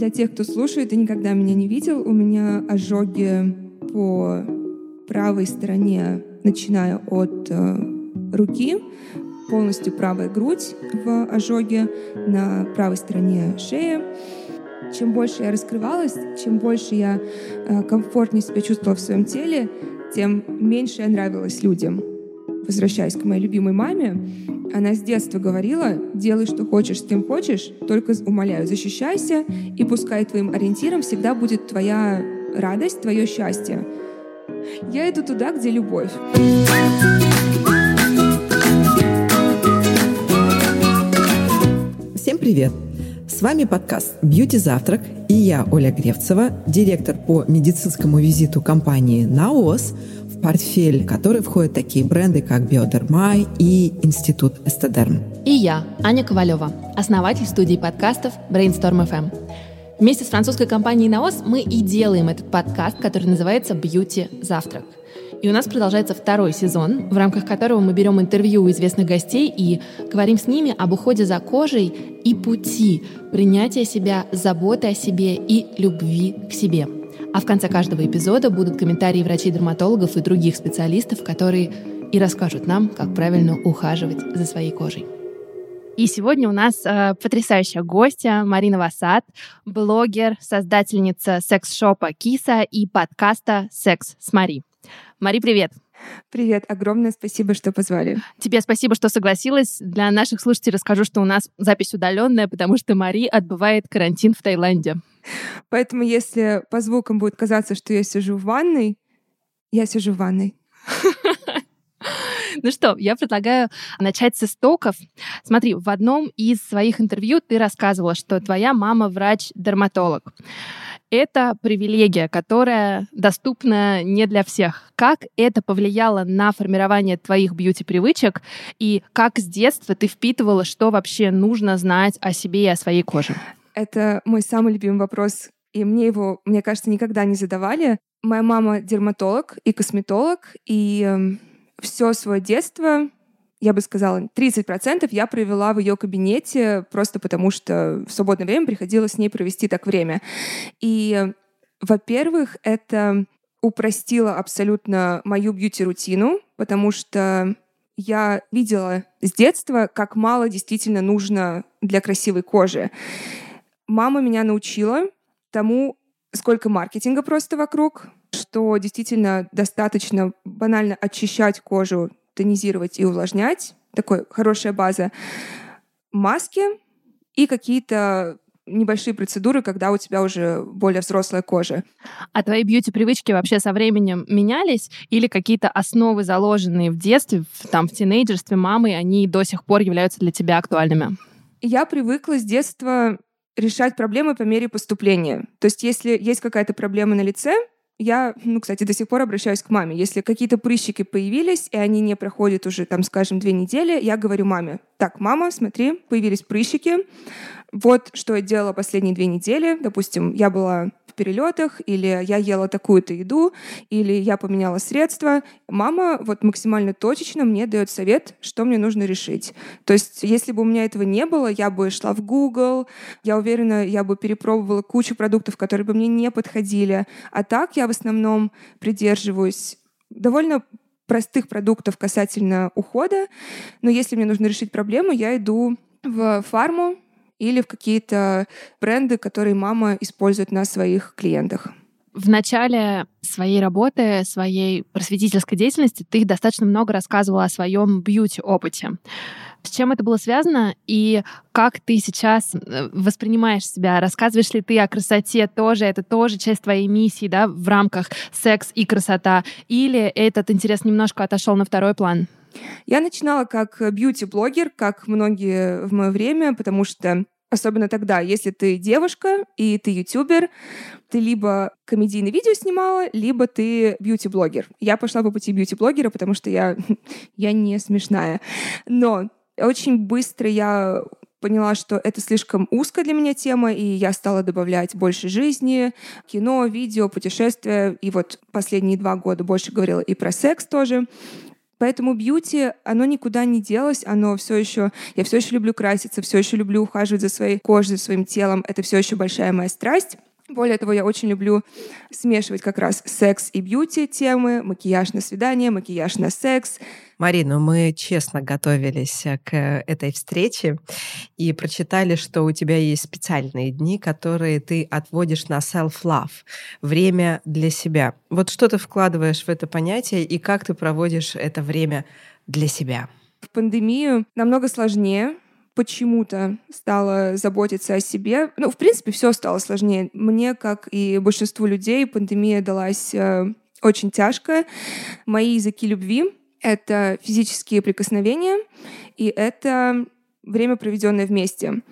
Для тех, кто слушает и никогда меня не видел, у меня ожоги по правой стороне, начиная от э, руки, полностью правая грудь в ожоге, на правой стороне шеи. Чем больше я раскрывалась, чем больше я э, комфортнее себя чувствовала в своем теле, тем меньше я нравилась людям. Возвращаясь к моей любимой маме, она с детства говорила, делай, что хочешь, с кем хочешь, только, умоляю, защищайся, и пускай твоим ориентиром всегда будет твоя радость, твое счастье. Я иду туда, где любовь. Всем привет! С вами подкаст «Бьюти Завтрак» и я, Оля Гревцева, директор по медицинскому визиту компании «Наос», в портфель которой входят такие бренды, как «Биодермай» и «Институт Эстедерм». И я, Аня Ковалева, основатель студии подкастов Brainstorm FM. Вместе с французской компанией «Наос» мы и делаем этот подкаст, который называется «Бьюти Завтрак». И у нас продолжается второй сезон, в рамках которого мы берем интервью у известных гостей и говорим с ними об уходе за кожей и пути принятия себя, заботы о себе и любви к себе. А в конце каждого эпизода будут комментарии врачей-дерматологов и других специалистов, которые и расскажут нам, как правильно ухаживать за своей кожей. И сегодня у нас э, потрясающая гостья Марина Васад, блогер, создательница секс-шопа Киса и подкаста «Секс с Мари». Мари, привет! Привет, огромное спасибо, что позвали. Тебе спасибо, что согласилась. Для наших слушателей расскажу, что у нас запись удаленная, потому что Мари отбывает карантин в Таиланде. Поэтому, если по звукам будет казаться, что я сижу в ванной, я сижу в ванной. Ну что, я предлагаю начать с истоков. Смотри, в одном из своих интервью ты рассказывала, что твоя мама врач-дерматолог это привилегия, которая доступна не для всех. Как это повлияло на формирование твоих бьюти-привычек и как с детства ты впитывала, что вообще нужно знать о себе и о своей коже? Это мой самый любимый вопрос, и мне его, мне кажется, никогда не задавали. Моя мама дерматолог и косметолог, и э, все свое детство я бы сказала, 30% я провела в ее кабинете просто потому, что в свободное время приходилось с ней провести так время. И, во-первых, это упростило абсолютно мою бьюти-рутину, потому что я видела с детства, как мало действительно нужно для красивой кожи. Мама меня научила тому, сколько маркетинга просто вокруг, что действительно достаточно банально очищать кожу тонизировать и увлажнять. Такой хорошая база. Маски и какие-то небольшие процедуры, когда у тебя уже более взрослая кожа. А твои бьюти-привычки вообще со временем менялись? Или какие-то основы, заложенные в детстве, в, там, в тинейджерстве мамы, они до сих пор являются для тебя актуальными? Я привыкла с детства решать проблемы по мере поступления. То есть если есть какая-то проблема на лице, я, ну, кстати, до сих пор обращаюсь к маме. Если какие-то прыщики появились, и они не проходят уже, там, скажем, две недели, я говорю маме, так, мама, смотри, появились прыщики, вот что я делала последние две недели. Допустим, я была перелетах, или я ела такую-то еду, или я поменяла средства. Мама вот максимально точечно мне дает совет, что мне нужно решить. То есть, если бы у меня этого не было, я бы шла в Google, я уверена, я бы перепробовала кучу продуктов, которые бы мне не подходили. А так я в основном придерживаюсь довольно простых продуктов касательно ухода. Но если мне нужно решить проблему, я иду в фарму, или в какие-то бренды, которые мама использует на своих клиентах. В начале своей работы, своей просветительской деятельности ты достаточно много рассказывала о своем бьюти-опыте. С чем это было связано и как ты сейчас э, воспринимаешь себя? Рассказываешь ли ты о красоте тоже? Это тоже часть твоей миссии, да, в рамках секс и красота? Или этот интерес немножко отошел на второй план? Я начинала как бьюти-блогер, как многие в мое время, потому что Особенно тогда, если ты девушка и ты ютубер, ты либо комедийное видео снимала, либо ты бьюти-блогер. Я пошла по пути бьюти-блогера, потому что я, я не смешная. Но очень быстро я поняла, что это слишком узкая для меня тема, и я стала добавлять больше жизни, кино, видео, путешествия. И вот последние два года больше говорила и про секс тоже Поэтому бьюти, оно никуда не делось, оно все еще, я все еще люблю краситься, все еще люблю ухаживать за своей кожей, за своим телом. Это все еще большая моя страсть. Более того, я очень люблю смешивать как раз секс и бьюти темы, макияж на свидание, макияж на секс. Марина, мы честно готовились э, к этой встрече и прочитали, что у тебя есть специальные дни, которые ты отводишь на self-love, время для себя. Вот что ты вкладываешь в это понятие и как ты проводишь это время для себя? В пандемию намного сложнее, почему-то стала заботиться о себе. Ну, в принципе, все стало сложнее. Мне, как и большинству людей, пандемия далась э, очень тяжко. Мои языки любви — это физические прикосновения, и это время, проведенное вместе.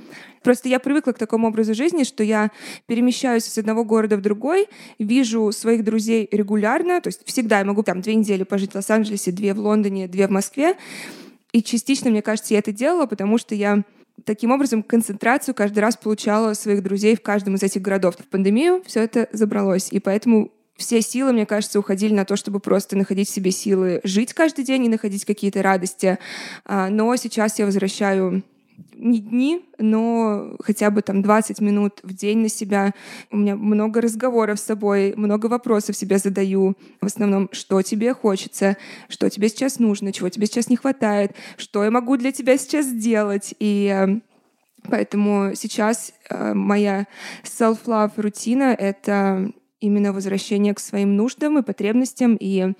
Просто я привыкла к такому образу жизни, что я перемещаюсь из одного города в другой, вижу своих друзей регулярно, то есть всегда я могу там две недели пожить в Лос-Анджелесе, две в Лондоне, две в Москве, и частично, мне кажется, я это делала, потому что я таким образом концентрацию каждый раз получала своих друзей в каждом из этих городов. В пандемию все это забралось, и поэтому все силы, мне кажется, уходили на то, чтобы просто находить в себе силы жить каждый день и находить какие-то радости. А, но сейчас я возвращаю не дни, но хотя бы там 20 минут в день на себя. У меня много разговоров с собой, много вопросов себе задаю. В основном, что тебе хочется, что тебе сейчас нужно, чего тебе сейчас не хватает, что я могу для тебя сейчас сделать. И э, поэтому сейчас э, моя self-love рутина — это именно возвращение к своим нуждам и потребностям. И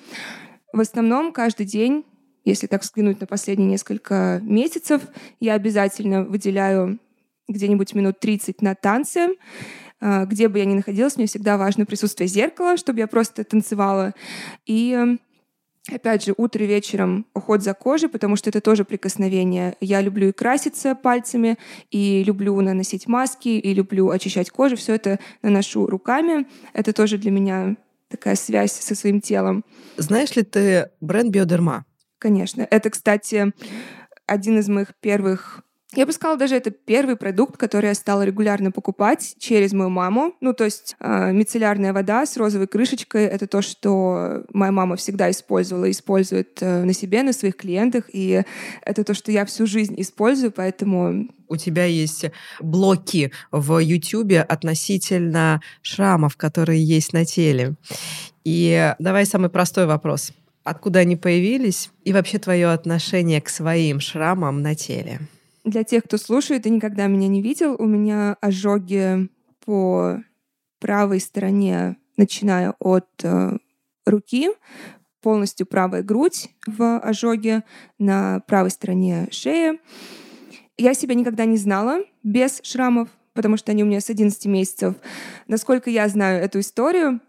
в основном каждый день если так взглянуть на последние несколько месяцев, я обязательно выделяю где-нибудь минут 30 на танцы. А, где бы я ни находилась, мне всегда важно присутствие зеркала, чтобы я просто танцевала. И Опять же, утро вечером уход за кожей, потому что это тоже прикосновение. Я люблю и краситься пальцами, и люблю наносить маски, и люблю очищать кожу. Все это наношу руками. Это тоже для меня такая связь со своим телом. Знаешь ли ты бренд Биодерма? Конечно. Это, кстати, один из моих первых я бы сказала, даже это первый продукт, который я стала регулярно покупать через мою маму. Ну, то есть э, мицеллярная вода с розовой крышечкой — это то, что моя мама всегда использовала и использует э, на себе, на своих клиентах. И это то, что я всю жизнь использую, поэтому... У тебя есть блоки в Ютубе относительно шрамов, которые есть на теле. И давай самый простой вопрос откуда они появились и вообще твое отношение к своим шрамам на теле. Для тех, кто слушает и никогда меня не видел, у меня ожоги по правой стороне, начиная от э, руки, полностью правая грудь в ожоге, на правой стороне шеи. Я себя никогда не знала без шрамов, потому что они у меня с 11 месяцев. Насколько я знаю эту историю,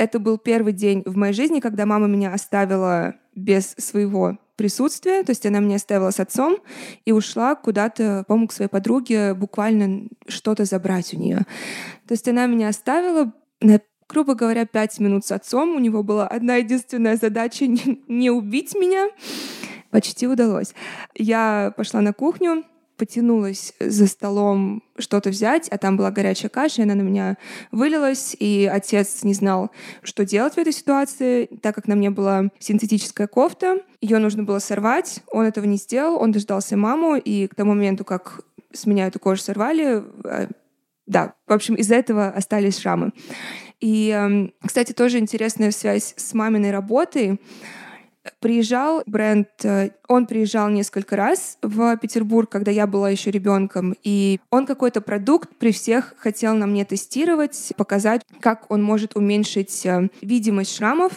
это был первый день в моей жизни, когда мама меня оставила без своего присутствия, то есть она меня оставила с отцом и ушла куда-то, по-моему, к своей подруге буквально что-то забрать у нее. То есть она меня оставила на грубо говоря, пять минут с отцом. У него была одна единственная задача — не, убить меня. Почти удалось. Я пошла на кухню, потянулась за столом что-то взять, а там была горячая каша, и она на меня вылилась, и отец не знал, что делать в этой ситуации, так как на мне была синтетическая кофта, ее нужно было сорвать, он этого не сделал, он дождался маму, и к тому моменту, как с меня эту кожу сорвали, э, да, в общем, из-за этого остались шрамы. И, эм, кстати, тоже интересная связь с маминой работой. Приезжал бренд, э, он приезжал несколько раз в Петербург, когда я была еще ребенком, и он какой-то продукт при всех хотел на мне тестировать, показать, как он может уменьшить э, видимость шрамов.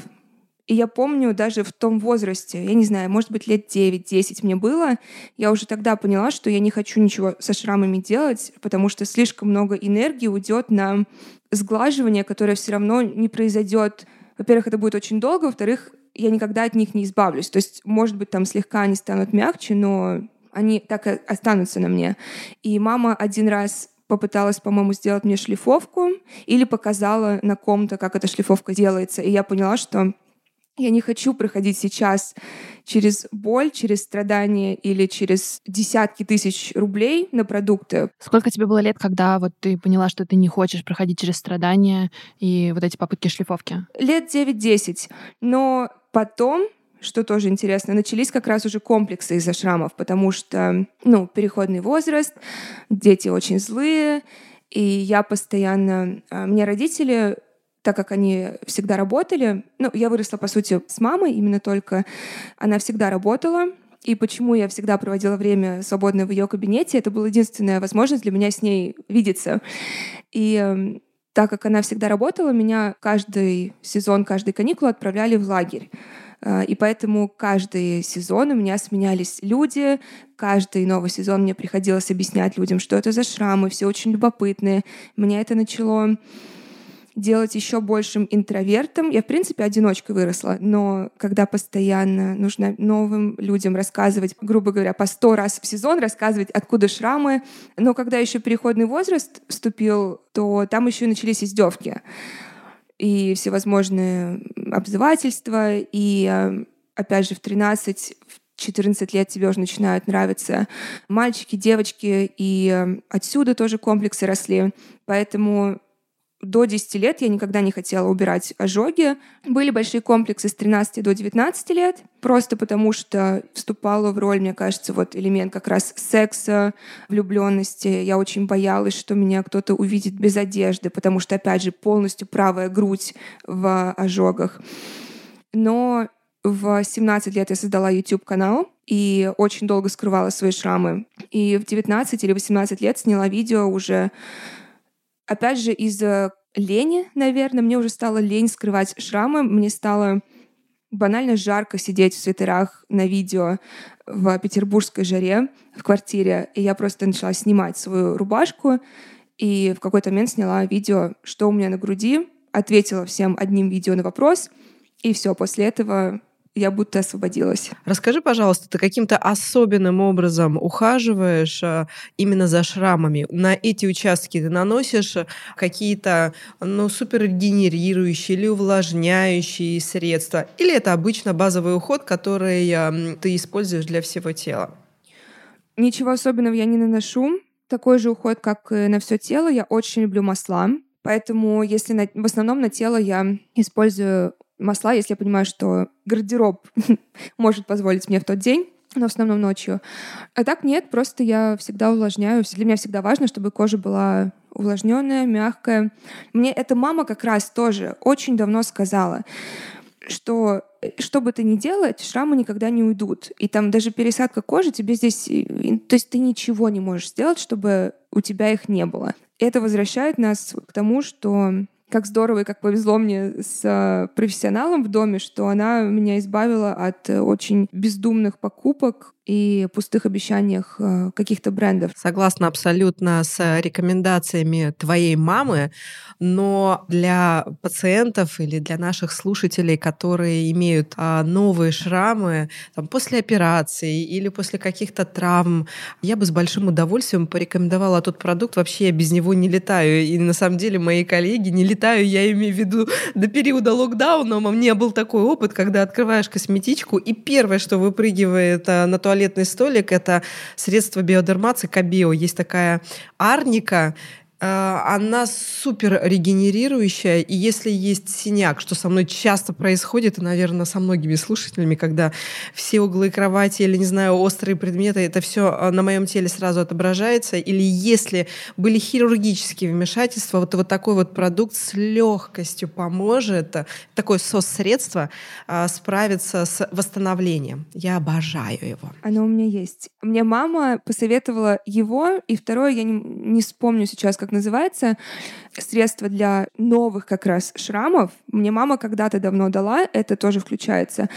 И я помню даже в том возрасте, я не знаю, может быть, лет 9-10 мне было, я уже тогда поняла, что я не хочу ничего со шрамами делать, потому что слишком много энергии уйдет на сглаживание, которое все равно не произойдет. Во-первых, это будет очень долго, во-вторых, я никогда от них не избавлюсь. То есть, может быть, там слегка они станут мягче, но они так и останутся на мне. И мама один раз попыталась, по-моему, сделать мне шлифовку или показала на ком-то, как эта шлифовка делается. И я поняла, что я не хочу проходить сейчас через боль, через страдания или через десятки тысяч рублей на продукты. Сколько тебе было лет, когда вот ты поняла, что ты не хочешь проходить через страдания и вот эти попытки шлифовки? Лет 9-10. Но потом что тоже интересно, начались как раз уже комплексы из-за шрамов, потому что, ну, переходный возраст, дети очень злые, и я постоянно... А, мне родители так как они всегда работали, ну, я выросла, по сути, с мамой именно только, она всегда работала, и почему я всегда проводила время свободное в ее кабинете, это была единственная возможность для меня с ней видеться. И эм, так как она всегда работала, меня каждый сезон, каждый каникул отправляли в лагерь. Э, и поэтому каждый сезон у меня сменялись люди, каждый новый сезон мне приходилось объяснять людям, что это за шрамы, все очень любопытные. Меня это начало делать еще большим интровертом. Я, в принципе, одиночкой выросла, но когда постоянно нужно новым людям рассказывать, грубо говоря, по сто раз в сезон рассказывать, откуда шрамы, но когда еще переходный возраст вступил, то там еще и начались издевки и всевозможные обзывательства, и э, опять же в 13 14 лет тебе уже начинают нравиться мальчики, девочки, и э, отсюда тоже комплексы росли. Поэтому до 10 лет я никогда не хотела убирать ожоги. Были большие комплексы с 13 до 19 лет, просто потому что вступала в роль, мне кажется, вот элемент как раз секса, влюбленности. Я очень боялась, что меня кто-то увидит без одежды, потому что, опять же, полностью правая грудь в ожогах. Но в 17 лет я создала YouTube-канал и очень долго скрывала свои шрамы. И в 19 или 18 лет сняла видео уже Опять же, из-за лени, наверное, мне уже стало лень скрывать шрамы, мне стало банально жарко сидеть в свитерах на видео в петербургской жаре в квартире, и я просто начала снимать свою рубашку, и в какой-то момент сняла видео, что у меня на груди, ответила всем одним видео на вопрос, и все, после этого я будто освободилась. Расскажи, пожалуйста, ты каким-то особенным образом ухаживаешь а, именно за шрамами? На эти участки ты наносишь какие-то ну, суперрегенерирующие или увлажняющие средства? Или это обычно базовый уход, который ты используешь для всего тела? Ничего особенного я не наношу. Такой же уход, как на все тело. Я очень люблю масла. Поэтому, если на, в основном на тело я использую масла, если я понимаю, что гардероб может позволить мне в тот день, но в основном ночью. А так нет, просто я всегда увлажняю. Для меня всегда важно, чтобы кожа была увлажненная, мягкая. Мне эта мама как раз тоже очень давно сказала, что э, что бы ты ни делал, эти шрамы никогда не уйдут. И там даже пересадка кожи тебе здесь... То есть ты ничего не можешь сделать, чтобы у тебя их не было. Это возвращает нас к тому, что как здорово и как повезло мне с э, профессионалом в доме, что она меня избавила от э, очень бездумных покупок и пустых обещаниях э, каких-то брендов. Согласна абсолютно с рекомендациями твоей мамы, но для пациентов или для наших слушателей, которые имеют а, новые шрамы там, после операции или после каких-то травм, я бы с большим удовольствием порекомендовала тот продукт. Вообще я без него не летаю. И на самом деле мои коллеги не летаю, я имею в виду до периода локдауна. У меня был такой опыт, когда открываешь косметичку, и первое, что выпрыгивает а, на туалет туалетный столик — это средство биодермации Кабио. Есть такая арника, она супер регенерирующая, и если есть синяк, что со мной часто происходит, и, наверное, со многими слушателями, когда все углы кровати или, не знаю, острые предметы, это все э, на моем теле сразу отображается, или если были хирургические вмешательства, вот, вот такой вот продукт с легкостью поможет, такое сос-средство, э, справиться с восстановлением. Я обожаю его. Оно у меня есть. Мне мама посоветовала его, и второе, я не, не вспомню сейчас, как называется, средство для новых как раз шрамов. Мне мама когда-то давно дала, это тоже включается.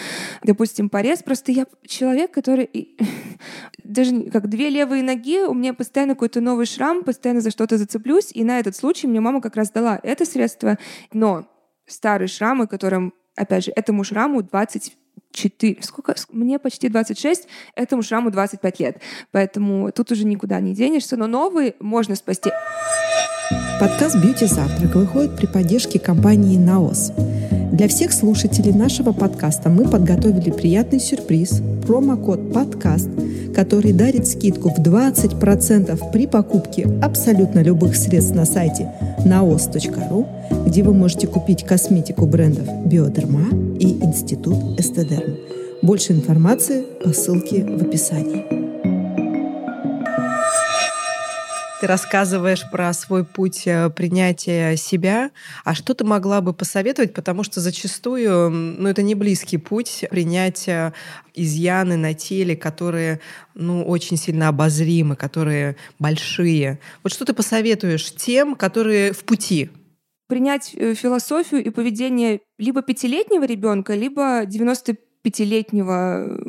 Допустим, порез. Просто я человек, который даже как две левые ноги, у меня постоянно какой-то новый шрам, постоянно за что-то зацеплюсь, и на этот случай мне мама как раз дала это средство. Но старые шрамы, которым, опять же, этому шраму 20 4, сколько, мне почти 26, этому шраму 25 лет. Поэтому тут уже никуда не денешься, но новый можно спасти. Подкаст «Бьюти Завтрак» выходит при поддержке компании «Наос». Для всех слушателей нашего подкаста мы подготовили приятный сюрприз – промокод «Подкаст», который дарит скидку в 20% при покупке абсолютно любых средств на сайте naos.ru, где вы можете купить косметику брендов «Биодерма» и «Институт Эстедерм». Больше информации по ссылке в описании. Ты рассказываешь про свой путь э, принятия себя. А что ты могла бы посоветовать? Потому что зачастую ну, это не близкий путь принятия изъяны на теле, которые ну, очень сильно обозримы, которые большие. Вот что ты посоветуешь тем, которые в пути? Принять э, философию и поведение либо пятилетнего ребенка, либо 95-летнего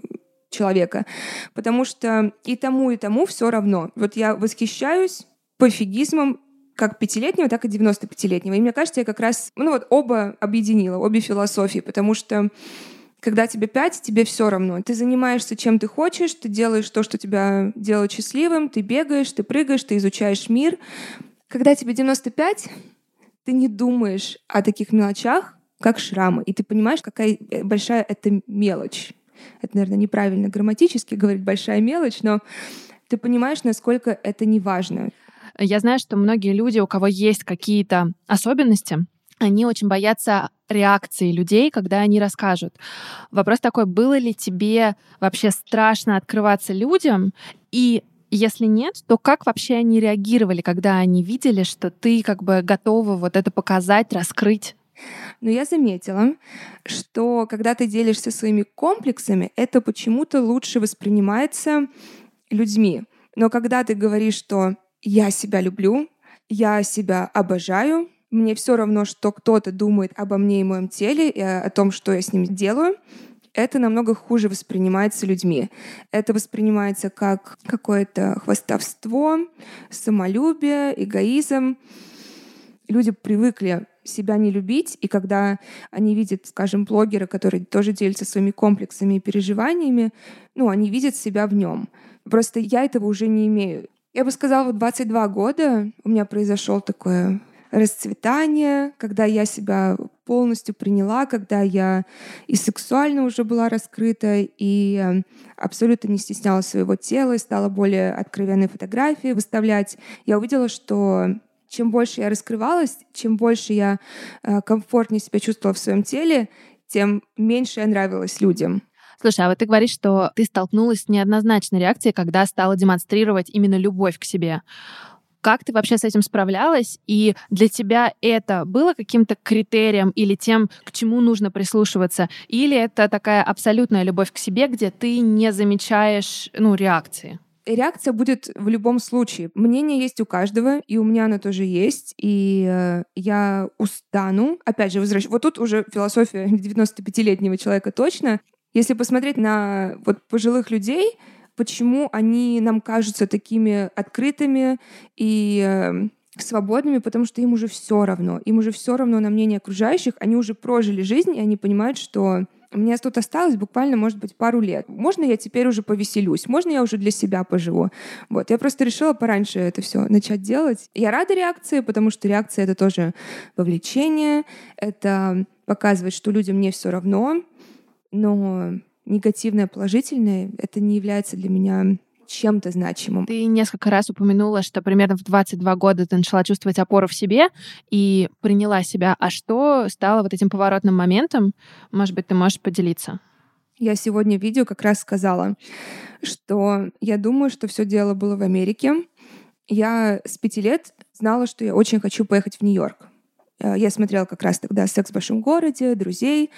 человека, потому что и тому, и тому все равно. Вот я восхищаюсь пофигизмом как пятилетнего, так и 95-летнего. И мне кажется, я как раз, ну вот оба объединила, обе философии, потому что когда тебе пять, тебе все равно. Ты занимаешься чем ты хочешь, ты делаешь то, что тебя делает счастливым, ты бегаешь, ты прыгаешь, ты изучаешь мир. Когда тебе 95, ты не думаешь о таких мелочах, как шрамы, и ты понимаешь, какая э, большая это мелочь это, наверное, неправильно грамматически говорить большая мелочь, но ты понимаешь, насколько это не важно. Я знаю, что многие люди, у кого есть какие-то особенности, они очень боятся реакции людей, когда они расскажут. Вопрос такой, было ли тебе вообще страшно открываться людям? И если нет, то как вообще они реагировали, когда они видели, что ты как бы готова вот это показать, раскрыть? Но я заметила, что когда ты делишься своими комплексами, это почему-то лучше воспринимается людьми. Но когда ты говоришь, что я себя люблю, я себя обожаю, мне все равно, что кто-то думает обо мне и моем теле, и о том, что я с ним делаю, это намного хуже воспринимается людьми. Это воспринимается как какое-то хвастовство, самолюбие, эгоизм. Люди привыкли себя не любить, и когда они видят, скажем, блогера, который тоже делится своими комплексами и переживаниями, ну, они видят себя в нем. Просто я этого уже не имею. Я бы сказала, в 22 года у меня произошел такое расцветание, когда я себя полностью приняла, когда я и сексуально уже была раскрыта, и э, абсолютно не стеснялась своего тела, и стала более откровенные фотографии выставлять. Я увидела, что чем больше я раскрывалась, чем больше я э, комфортнее себя чувствовала в своем теле, тем меньше я нравилась людям. Слушай, а вот ты говоришь, что ты столкнулась с неоднозначной реакцией, когда стала демонстрировать именно любовь к себе. Как ты вообще с этим справлялась? И для тебя это было каким-то критерием или тем, к чему нужно прислушиваться? Или это такая абсолютная любовь к себе, где ты не замечаешь ну, реакции? реакция будет в любом случае. Мнение есть у каждого, и у меня оно тоже есть, и э, я устану. Опять же, возвращаюсь. Вот тут уже философия 95-летнего человека точно. Если посмотреть на вот пожилых людей, почему они нам кажутся такими открытыми и э, свободными, потому что им уже все равно. Им уже все равно на мнение окружающих. Они уже прожили жизнь, и они понимают, что мне тут осталось буквально, может быть, пару лет. Можно я теперь уже повеселюсь? Можно я уже для себя поживу? Вот. Я просто решила пораньше это все начать делать. Я рада реакции, потому что реакция — это тоже вовлечение, это показывает, что людям не все равно, но негативное, положительное — это не является для меня чем-то значимым. Ты несколько раз упомянула, что примерно в 22 года ты начала чувствовать опору в себе и приняла себя. А что стало вот этим поворотным моментом? Может быть, ты можешь поделиться? Я сегодня в видео как раз сказала, что я думаю, что все дело было в Америке. Я с пяти лет знала, что я очень хочу поехать в Нью-Йорк. Э, я смотрела как раз тогда «Секс в большом городе», «Друзей».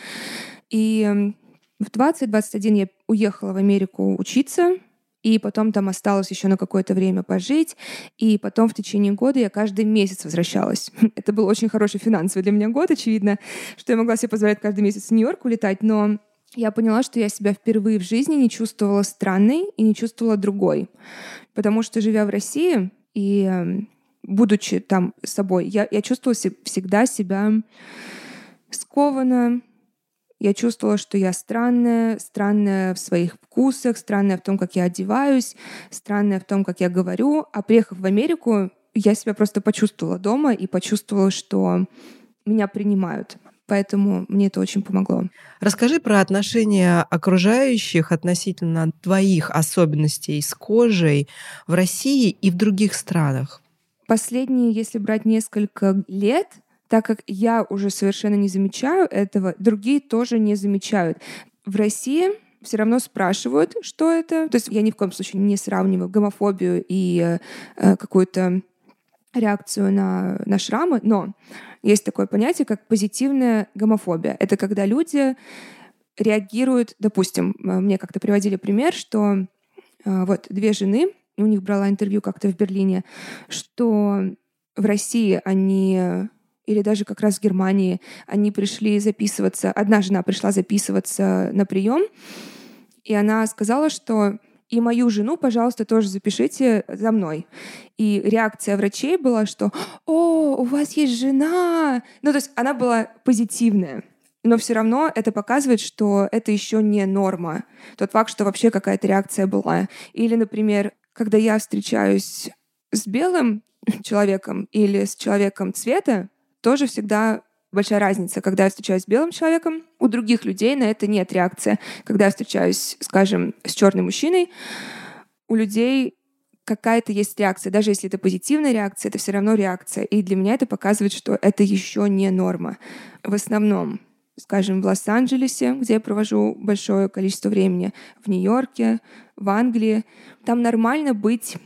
И в 20-21 я уехала в Америку учиться, и потом там осталось еще на какое-то время пожить, и потом в течение года я каждый месяц возвращалась. Это был очень хороший финансовый для меня год, очевидно, что я могла себе позволять каждый месяц в Нью-Йорк улетать, но я поняла, что я себя впервые в жизни не чувствовала странной и не чувствовала другой. Потому что, живя в России и эм, будучи там собой, я, я чувствовала всегда себя скованно, я чувствовала, что я странная, странная в своих вкусах, странная в том, как я одеваюсь, странная в том, как я говорю. А приехав в Америку, я себя просто почувствовала дома и почувствовала, что меня принимают. Поэтому мне это очень помогло. Расскажи про отношения окружающих относительно твоих особенностей с кожей в России и в других странах. Последние, если брать несколько лет, так как я уже совершенно не замечаю этого, другие тоже не замечают. В России все равно спрашивают, что это. То есть я ни в коем случае не сравниваю гомофобию и э, какую-то реакцию на, на шрамы, но есть такое понятие, как позитивная гомофобия. Это когда люди реагируют, допустим, э, мне как-то приводили пример, что э, вот две жены, у них брала интервью как-то в Берлине, что в России они или даже как раз в Германии они пришли записываться, одна жена пришла записываться на прием, и она сказала, что и мою жену, пожалуйста, тоже запишите за мной. И реакция врачей была, что «О, у вас есть жена!» Ну, то есть она была позитивная. Но все равно это показывает, что это еще не норма. Тот факт, что вообще какая-то реакция была. Или, например, когда я встречаюсь с белым человеком или с человеком цвета, тоже всегда большая разница. Когда я встречаюсь с белым человеком, у других людей на это нет реакции. Когда я встречаюсь, скажем, с черным мужчиной, у людей какая-то есть реакция. Даже если это позитивная реакция, это все равно реакция. И для меня это показывает, что это еще не норма. В основном, скажем, в Лос-Анджелесе, где я провожу большое количество времени, в Нью-Йорке, в Англии, там нормально быть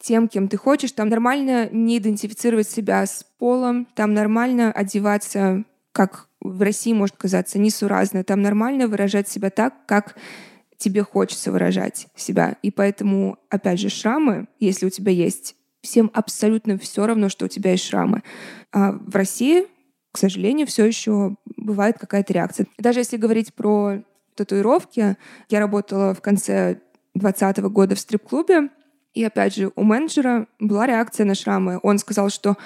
тем, кем ты хочешь. Там нормально не идентифицировать себя с полом, там нормально одеваться, как в России может казаться, несуразно. Там нормально выражать себя так, как тебе хочется выражать себя. И поэтому, опять же, шрамы, если у тебя есть, всем абсолютно все равно, что у тебя есть шрамы. А в России, к сожалению, все еще бывает какая-то реакция. Даже если говорить про татуировки, я работала в конце 2020 года в стрип-клубе, и опять же, у менеджера была реакция на шрамы. Он сказал, что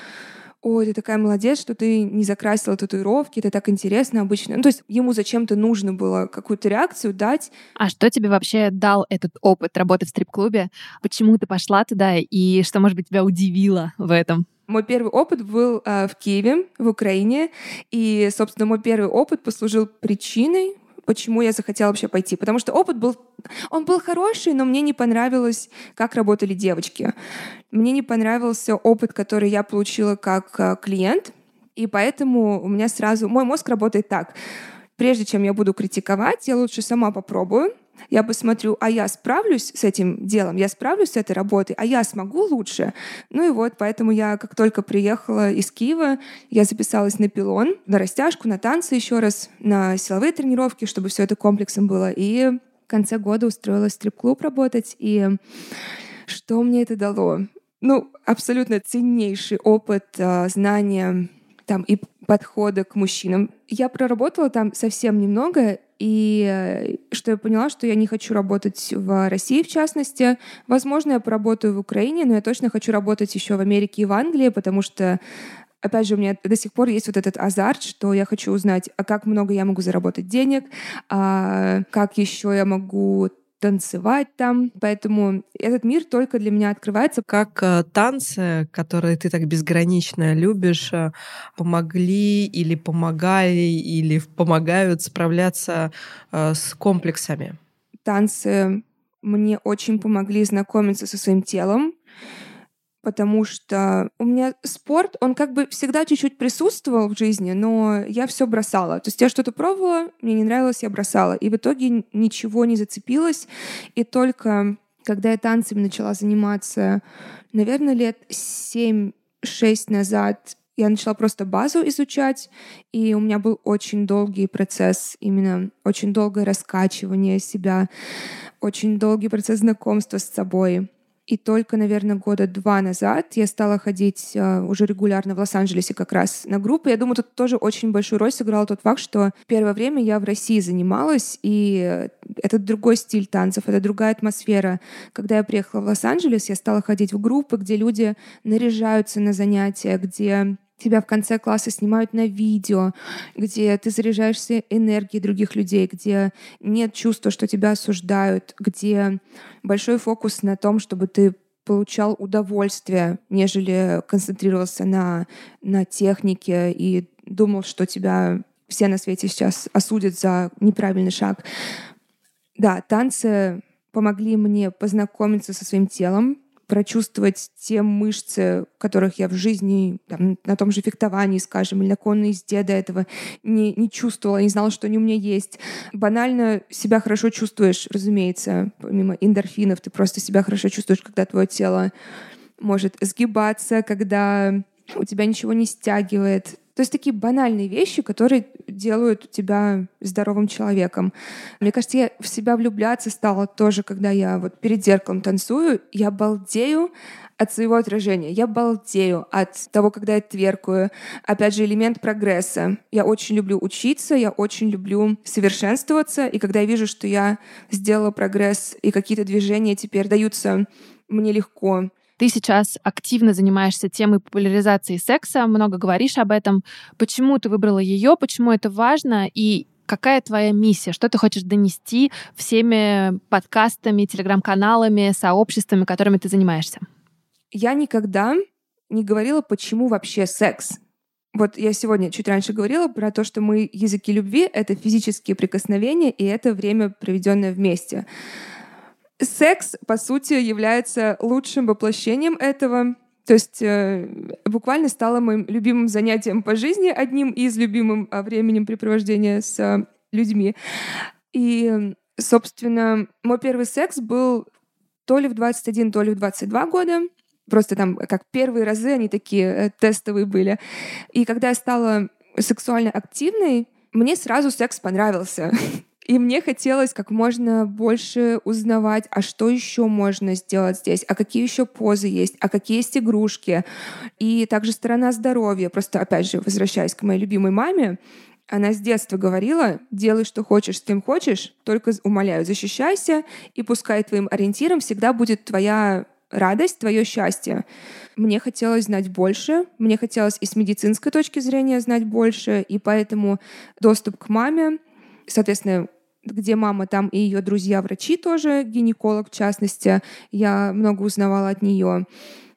ой, ты такая молодец, что ты не закрасила татуировки, это так интересно обычно. Ну, то есть ему зачем-то нужно было какую-то реакцию дать. А что тебе вообще дал этот опыт работы в стрип-клубе? Почему ты пошла туда и что, может быть, тебя удивило в этом? Мой первый опыт был э, в Киеве, в Украине, и, собственно, мой первый опыт послужил причиной, почему я захотела вообще пойти. Потому что опыт был... Он был хороший, но мне не понравилось, как работали девочки. Мне не понравился опыт, который я получила как э, клиент, и поэтому у меня сразу... Мой мозг работает так. Прежде чем я буду критиковать, я лучше сама попробую, я посмотрю, а я справлюсь с этим делом, я справлюсь с этой работой, а я смогу лучше. Ну и вот, поэтому я как только приехала из Киева, я записалась на пилон, на растяжку, на танцы еще раз, на силовые тренировки, чтобы все это комплексом было. И в конце года устроилась в стрип-клуб работать. И что мне это дало? Ну, абсолютно ценнейший опыт, а, знания там и подхода к мужчинам. Я проработала там совсем немного, и э, что я поняла, что я не хочу работать в России, в частности. Возможно, я поработаю в Украине, но я точно хочу работать еще в Америке и в Англии, потому что опять же, у меня до сих пор есть вот этот азарт, что я хочу узнать, а как много я могу заработать денег, а как еще я могу танцевать там. Поэтому этот мир только для меня открывается. Как э, танцы, которые ты так безгранично любишь, э, помогли или помогали или помогают справляться э, с комплексами? Танцы мне очень помогли знакомиться со своим телом, потому что у меня спорт, он как бы всегда чуть-чуть присутствовал в жизни, но я все бросала. То есть я что-то пробовала, мне не нравилось, я бросала. И в итоге ничего не зацепилось. И только когда я танцами начала заниматься, наверное, лет 7-6 назад, я начала просто базу изучать, и у меня был очень долгий процесс, именно очень долгое раскачивание себя, очень долгий процесс знакомства с собой. И только, наверное, года два назад я стала ходить э, уже регулярно в Лос-Анджелесе как раз на группы. Я думаю, тут тоже очень большую роль сыграл тот факт, что первое время я в России занималась, и это другой стиль танцев, это другая атмосфера. Когда я приехала в Лос-Анджелес, я стала ходить в группы, где люди наряжаются на занятия, где тебя в конце класса снимают на видео, где ты заряжаешься энергией других людей, где нет чувства, что тебя осуждают, где большой фокус на том, чтобы ты получал удовольствие, нежели концентрировался на, на технике и думал, что тебя все на свете сейчас осудят за неправильный шаг. Да, танцы помогли мне познакомиться со своим телом, прочувствовать те мышцы, которых я в жизни, там, на том же фехтовании, скажем, или на конной езде до этого не, не чувствовала, не знала, что они у меня есть. Банально себя хорошо чувствуешь, разумеется, помимо эндорфинов, ты просто себя хорошо чувствуешь, когда твое тело может сгибаться, когда у тебя ничего не стягивает. То есть такие банальные вещи, которые делают тебя здоровым человеком. Мне кажется, я в себя влюбляться стала тоже, когда я вот перед зеркалом танцую, я балдею от своего отражения. Я балдею от того, когда я тверкую. Опять же, элемент прогресса. Я очень люблю учиться, я очень люблю совершенствоваться. И когда я вижу, что я сделала прогресс, и какие-то движения теперь даются мне легко, ты сейчас активно занимаешься темой популяризации секса, много говоришь об этом. Почему ты выбрала ее, почему это важно и какая твоя миссия, что ты хочешь донести всеми подкастами, телеграм-каналами, сообществами, которыми ты занимаешься? Я никогда не говорила, почему вообще секс. Вот я сегодня чуть раньше говорила про то, что мы языки любви — это физические прикосновения, и это время, проведенное вместе. Секс, по сути, является лучшим воплощением этого. То есть э, буквально стало моим любимым занятием по жизни, одним из любимым а, временем препровождения с э, людьми. И, собственно, мой первый секс был то ли в 21, то ли в 22 года. Просто там как первые разы они такие э, тестовые были. И когда я стала сексуально активной, мне сразу секс понравился. И мне хотелось как можно больше узнавать, а что еще можно сделать здесь, а какие еще позы есть, а какие есть игрушки. И также сторона здоровья. Просто, опять же, возвращаясь к моей любимой маме, она с детства говорила, делай, что хочешь, с кем хочешь, только, умоляю, защищайся, и пускай твоим ориентиром всегда будет твоя радость, твое счастье. Мне хотелось знать больше, мне хотелось и с медицинской точки зрения знать больше, и поэтому доступ к маме — соответственно, где мама, там и ее друзья-врачи тоже, гинеколог в частности. Я много узнавала от нее.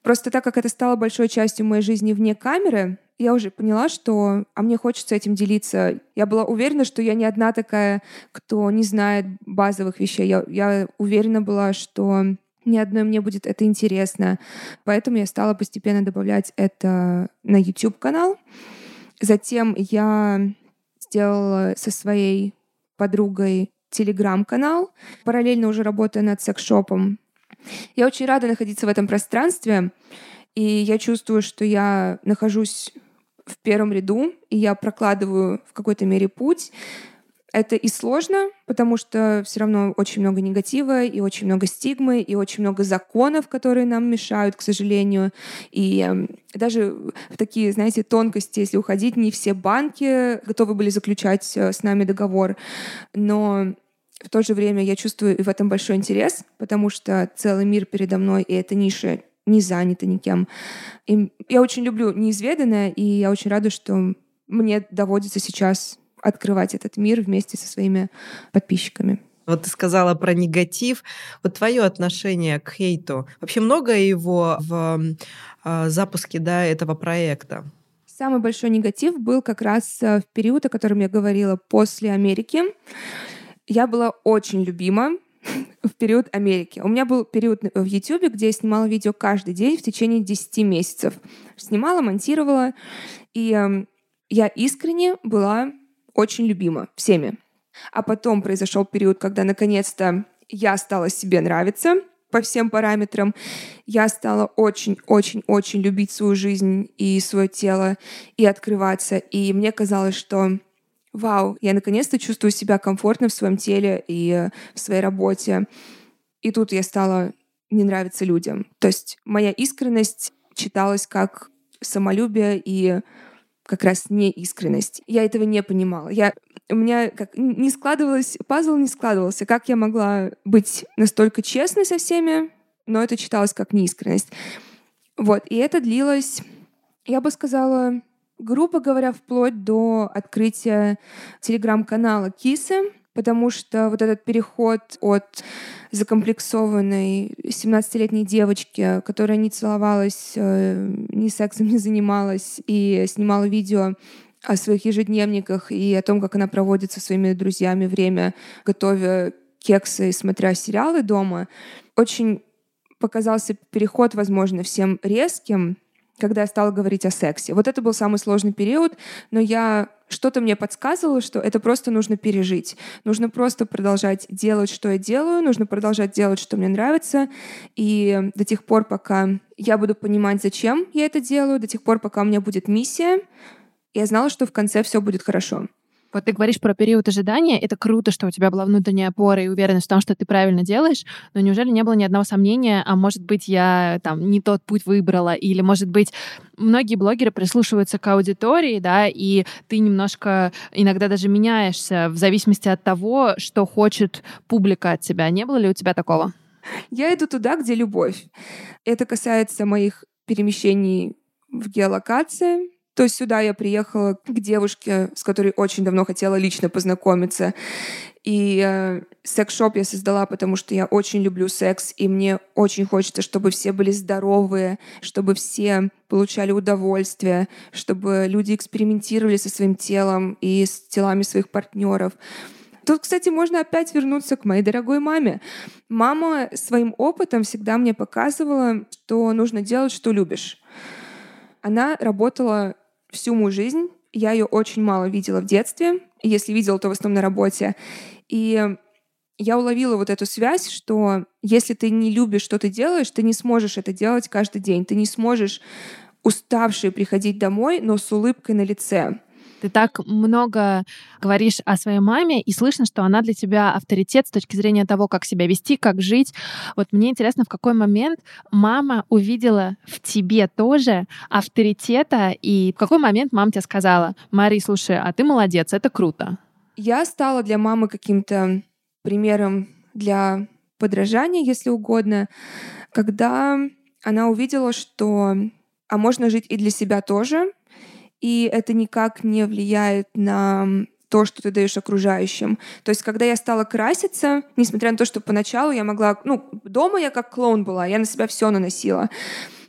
Просто так как это стало большой частью моей жизни вне камеры, я уже поняла, что а мне хочется этим делиться. Я была уверена, что я не одна такая, кто не знает базовых вещей. Я, я уверена была, что ни одной мне будет это интересно. Поэтому я стала постепенно добавлять это на YouTube-канал. Затем я сделала со своей подругой телеграм-канал, параллельно уже работая над секс-шопом. Я очень рада находиться в этом пространстве, и я чувствую, что я нахожусь в первом ряду, и я прокладываю в какой-то мере путь. Это и сложно, потому что все равно очень много негатива, и очень много стигмы, и очень много законов, которые нам мешают, к сожалению. И эм, даже в такие, знаете, тонкости, если уходить, не все банки готовы были заключать э, с нами договор. Но в то же время я чувствую и в этом большой интерес, потому что целый мир передо мной, и эта ниша не занята никем. И я очень люблю неизведанное, и я очень рада, что мне доводится сейчас открывать этот мир вместе со своими подписчиками. Вот ты сказала про негатив. Вот твое отношение к хейту. Вообще много его в э, запуске да, этого проекта? Самый большой негатив был как раз э, в период, о котором я говорила, после Америки. Я была очень любима в период Америки. У меня был период в YouTube, где я снимала видео каждый день в течение 10 месяцев. Снимала, монтировала, и э, я искренне была очень любима всеми. А потом произошел период, когда наконец-то я стала себе нравиться по всем параметрам. Я стала очень-очень-очень любить свою жизнь и свое тело и открываться. И мне казалось, что вау, я наконец-то чувствую себя комфортно в своем теле и в своей работе. И тут я стала не нравиться людям. То есть моя искренность читалась как самолюбие и как раз не искренность. Я этого не понимала. Я, у меня как не складывалось, пазл не складывался. Как я могла быть настолько честной со всеми, но это читалось как неискренность. Вот, и это длилось, я бы сказала, грубо говоря, вплоть до открытия телеграм-канала Кисы, потому что вот этот переход от закомплексованной 17-летней девочки, которая не целовалась, э, ни сексом не занималась и снимала видео о своих ежедневниках и о том, как она проводит со своими друзьями время, готовя кексы и смотря сериалы дома, очень показался переход, возможно, всем резким, когда я стала говорить о сексе. Вот это был самый сложный период, но я что-то мне подсказывало, что это просто нужно пережить. Нужно просто продолжать делать, что я делаю, нужно продолжать делать, что мне нравится. И до тех пор, пока я буду понимать, зачем я это делаю, до тех пор, пока у меня будет миссия, я знала, что в конце все будет хорошо. Вот ты говоришь про период ожидания. Это круто, что у тебя была внутренняя опора и уверенность в том, что ты правильно делаешь. Но неужели не было ни одного сомнения, а может быть, я там не тот путь выбрала? Или, может быть, многие блогеры прислушиваются к аудитории, да, и ты немножко иногда даже меняешься в зависимости от того, что хочет публика от тебя. Не было ли у тебя такого? Я иду туда, где любовь. Это касается моих перемещений в геолокации, то есть сюда я приехала к девушке, с которой очень давно хотела лично познакомиться. И э, секс-шоп я создала, потому что я очень люблю секс, и мне очень хочется, чтобы все были здоровые, чтобы все получали удовольствие, чтобы люди экспериментировали со своим телом и с телами своих партнеров. Тут, кстати, можно опять вернуться к моей дорогой маме. Мама своим опытом всегда мне показывала, что нужно делать, что любишь. Она работала всю мою жизнь. Я ее очень мало видела в детстве. Если видела, то в основном на работе. И я уловила вот эту связь, что если ты не любишь, что ты делаешь, ты не сможешь это делать каждый день. Ты не сможешь уставший приходить домой, но с улыбкой на лице. Ты так много говоришь о своей маме, и слышно, что она для тебя авторитет с точки зрения того, как себя вести, как жить. Вот мне интересно, в какой момент мама увидела в тебе тоже авторитета, и в какой момент мама тебе сказала, Мари, слушай, а ты молодец, это круто. Я стала для мамы каким-то примером для подражания, если угодно, когда она увидела, что а можно жить и для себя тоже, и это никак не влияет на то, что ты даешь окружающим. То есть, когда я стала краситься, несмотря на то, что поначалу я могла... Ну, дома я как клоун была, я на себя все наносила.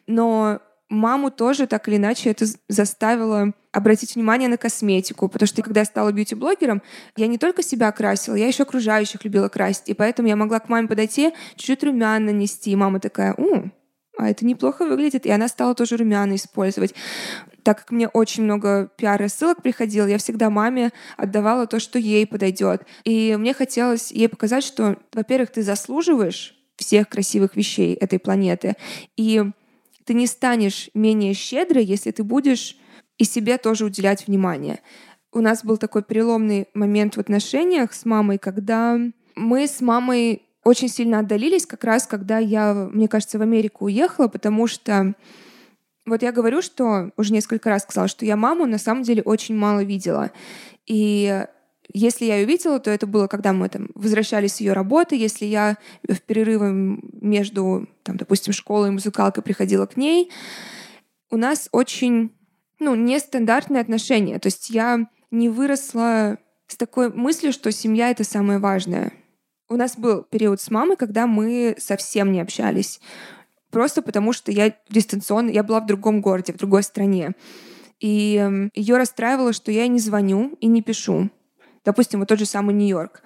Но маму тоже так или иначе это заставило обратить внимание на косметику, потому что когда я стала бьюти-блогером, я не только себя красила, я еще окружающих любила красить, и поэтому я могла к маме подойти, чуть-чуть румян нанести, и мама такая, у, а это неплохо выглядит, и она стала тоже румяна использовать так как мне очень много пиар и ссылок приходило, я всегда маме отдавала то, что ей подойдет. И мне хотелось ей показать, что, во-первых, ты заслуживаешь всех красивых вещей этой планеты, и ты не станешь менее щедрой, если ты будешь и себе тоже уделять внимание. У нас был такой переломный момент в отношениях с мамой, когда мы с мамой очень сильно отдалились, как раз когда я, мне кажется, в Америку уехала, потому что вот я говорю, что уже несколько раз сказала, что я маму на самом деле очень мало видела. И если я ее видела, то это было, когда мы там возвращались с ее работы, если я в перерывы между, там, допустим, школой и музыкалкой приходила к ней. У нас очень, ну, нестандартные отношения. То есть я не выросла с такой мыслью, что семья — это самое важное. У нас был период с мамой, когда мы совсем не общались просто потому что я дистанционно, я была в другом городе, в другой стране. И эм, ее расстраивало, что я не звоню и не пишу. Допустим, вот тот же самый Нью-Йорк.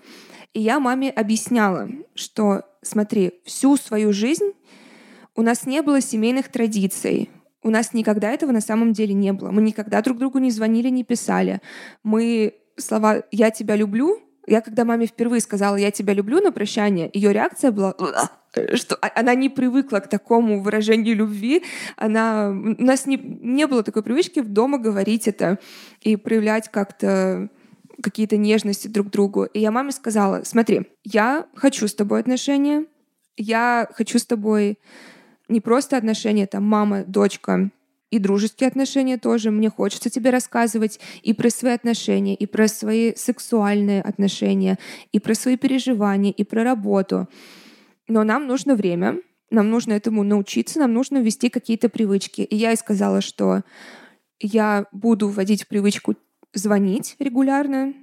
И я маме объясняла, что, смотри, всю свою жизнь у нас не было семейных традиций. У нас никогда этого на самом деле не было. Мы никогда друг другу не звонили, не писали. Мы слова «я тебя люблю» Я когда маме впервые сказала «я тебя люблю» на прощание, ее реакция была что а, она не привыкла к такому выражению любви. Она, у нас не, не было такой привычки дома говорить это и проявлять как-то какие-то нежности друг другу. И я маме сказала, смотри, я хочу с тобой отношения, я хочу с тобой не просто отношения, там, мама, дочка, и дружеские отношения тоже. Мне хочется тебе рассказывать и про свои отношения, и про свои сексуальные отношения, и про свои переживания, и про работу. Но нам нужно время, нам нужно этому научиться, нам нужно ввести какие-то привычки. И я ей сказала, что я буду вводить в привычку звонить регулярно,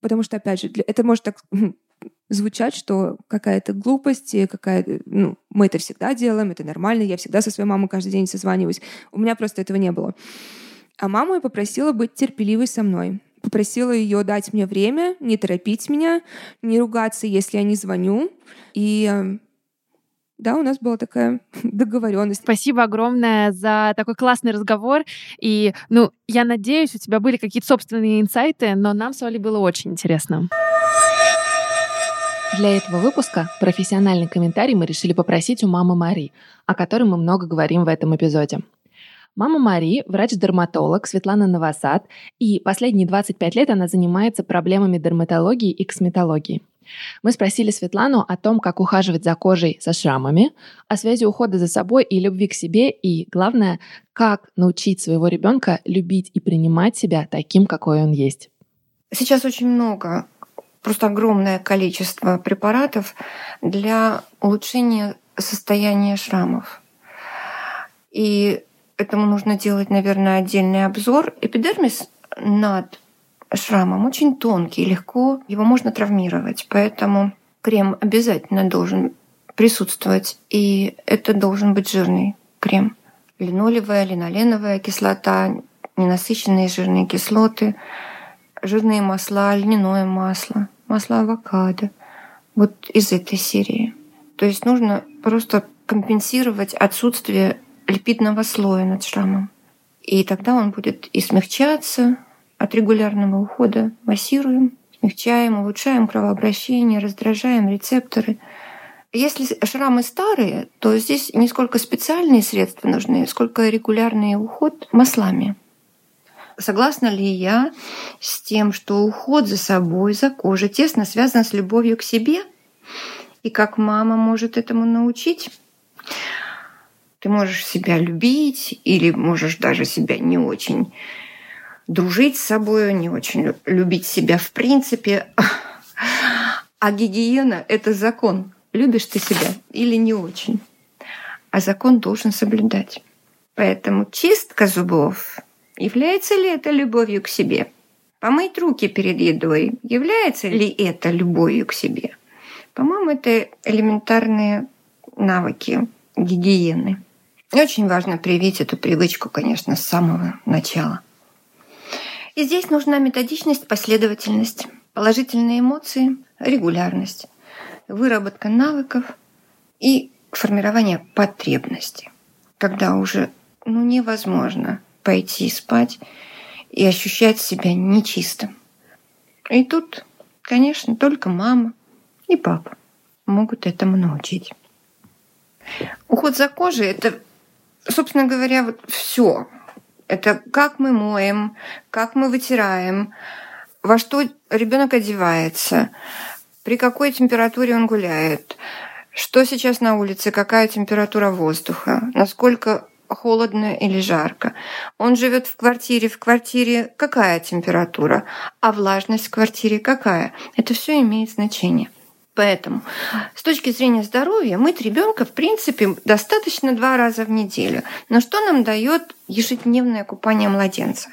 потому что, опять же, это может так звучать, что какая-то глупость, какая ну, мы это всегда делаем, это нормально, я всегда со своей мамой каждый день созваниваюсь. У меня просто этого не было. А маму я попросила быть терпеливой со мной. Попросила ее дать мне время, не торопить меня, не ругаться, если я не звоню. И Да, у нас была такая договоренность. Спасибо огромное за такой классный разговор. И, ну, я надеюсь, у тебя были какие-то собственные инсайты, но нам с Олей было очень интересно. Для этого выпуска профессиональный комментарий мы решили попросить у мамы Мари, о которой мы много говорим в этом эпизоде. Мама Мари – врач-дерматолог Светлана Новосад, и последние 25 лет она занимается проблемами дерматологии и косметологии. Мы спросили Светлану о том, как ухаживать за кожей со шрамами, о связи ухода за собой и любви к себе, и, главное, как научить своего ребенка любить и принимать себя таким, какой он есть. Сейчас очень много, просто огромное количество препаратов для улучшения состояния шрамов. И этому нужно делать, наверное, отдельный обзор. Эпидермис над шрамом очень тонкий, легко его можно травмировать. Поэтому крем обязательно должен присутствовать. И это должен быть жирный крем. Линолевая, линоленовая кислота, ненасыщенные жирные кислоты, жирные масла, льняное масло, масло авокадо. Вот из этой серии. То есть нужно просто компенсировать отсутствие липидного слоя над шрамом. И тогда он будет и смягчаться от регулярного ухода. Массируем, смягчаем, улучшаем кровообращение, раздражаем рецепторы. Если шрамы старые, то здесь не сколько специальные средства нужны, сколько регулярный уход маслами. Согласна ли я с тем, что уход за собой, за кожей тесно связан с любовью к себе? И как мама может этому научить? Ты можешь себя любить или можешь даже себя не очень дружить с собой, не очень любить себя в принципе. А гигиена — это закон. Любишь ты себя или не очень. А закон должен соблюдать. Поэтому чистка зубов является ли это любовью к себе? Помыть руки перед едой является ли это любовью к себе? По-моему, это элементарные навыки гигиены. Очень важно привить эту привычку, конечно, с самого начала. И здесь нужна методичность, последовательность, положительные эмоции, регулярность, выработка навыков и формирование потребности, когда уже ну, невозможно пойти спать и ощущать себя нечистым. И тут, конечно, только мама и папа могут этому научить. Уход за кожей – это собственно говоря, вот все. Это как мы моем, как мы вытираем, во что ребенок одевается, при какой температуре он гуляет, что сейчас на улице, какая температура воздуха, насколько холодно или жарко. Он живет в квартире, в квартире какая температура, а влажность в квартире какая. Это все имеет значение. Поэтому с точки зрения здоровья мыть ребенка, в принципе, достаточно два раза в неделю. Но что нам дает ежедневное купание младенца?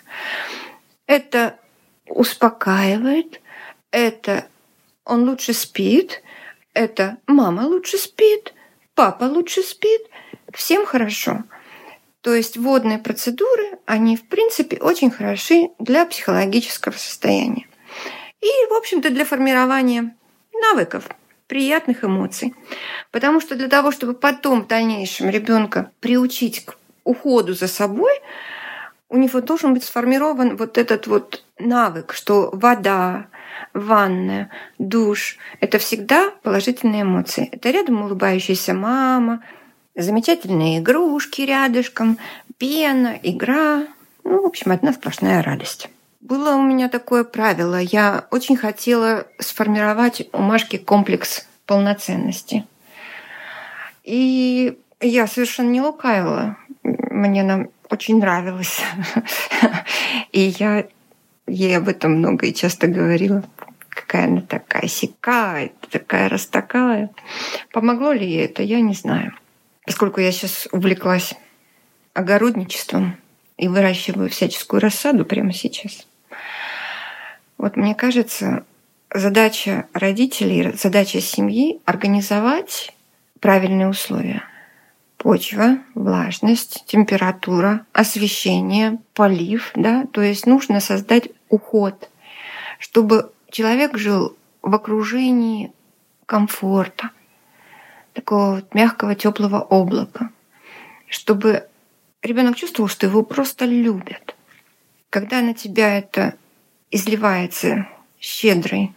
Это успокаивает, это он лучше спит, это мама лучше спит, папа лучше спит, всем хорошо. То есть водные процедуры, они в принципе очень хороши для психологического состояния. И, в общем-то, для формирования навыков, приятных эмоций. Потому что для того, чтобы потом в дальнейшем ребенка приучить к уходу за собой, у него должен быть сформирован вот этот вот навык, что вода, ванная, душ — это всегда положительные эмоции. Это рядом улыбающаяся мама, замечательные игрушки рядышком, пена, игра. Ну, в общем, одна сплошная радость. Было у меня такое правило. Я очень хотела сформировать у Машки комплекс полноценности. И я совершенно не лукавила. Мне нам очень нравилось. И я ей об этом много и часто говорила. Какая она такая сякая, такая раз такая. Помогло ли ей это, я не знаю. Поскольку я сейчас увлеклась огородничеством и выращиваю всяческую рассаду прямо сейчас – вот мне кажется, задача родителей, задача семьи — организовать правильные условия. Почва, влажность, температура, освещение, полив, да, то есть нужно создать уход, чтобы человек жил в окружении комфорта, такого вот мягкого, теплого облака, чтобы ребенок чувствовал, что его просто любят. Когда на тебя это изливается щедрой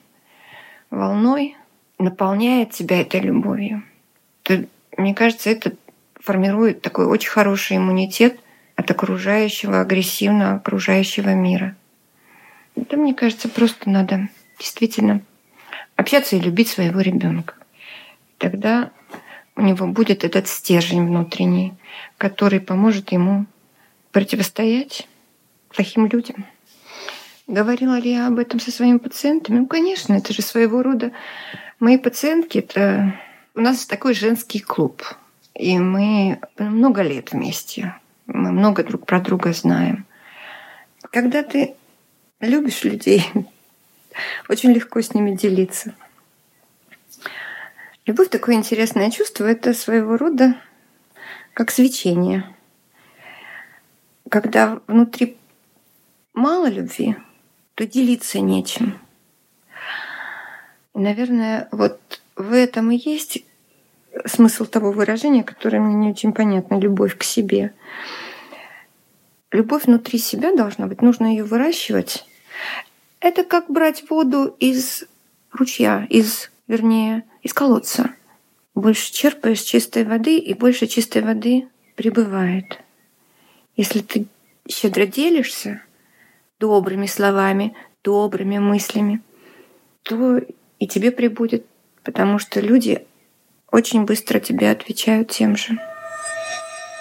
волной, наполняет тебя этой любовью, то, мне кажется, это формирует такой очень хороший иммунитет от окружающего, агрессивного окружающего мира. Это, мне кажется, просто надо действительно общаться и любить своего ребенка. Тогда у него будет этот стержень внутренний, который поможет ему противостоять плохим людям. Говорила ли я об этом со своими пациентами? Ну, конечно, это же своего рода мои пациентки. Это у нас такой женский клуб, и мы много лет вместе. Мы много друг про друга знаем. Когда ты любишь людей, очень легко с ними делиться. Любовь такое интересное чувство, это своего рода как свечение. Когда внутри мало любви, то делиться нечем. И, наверное, вот в этом и есть смысл того выражения, которое мне не очень понятно, любовь к себе. Любовь внутри себя должна быть, нужно ее выращивать. Это как брать воду из ручья, из, вернее, из колодца. Больше черпаешь чистой воды, и больше чистой воды прибывает. Если ты щедро делишься добрыми словами, добрыми мыслями, то и тебе прибудет, потому что люди очень быстро тебе отвечают тем же.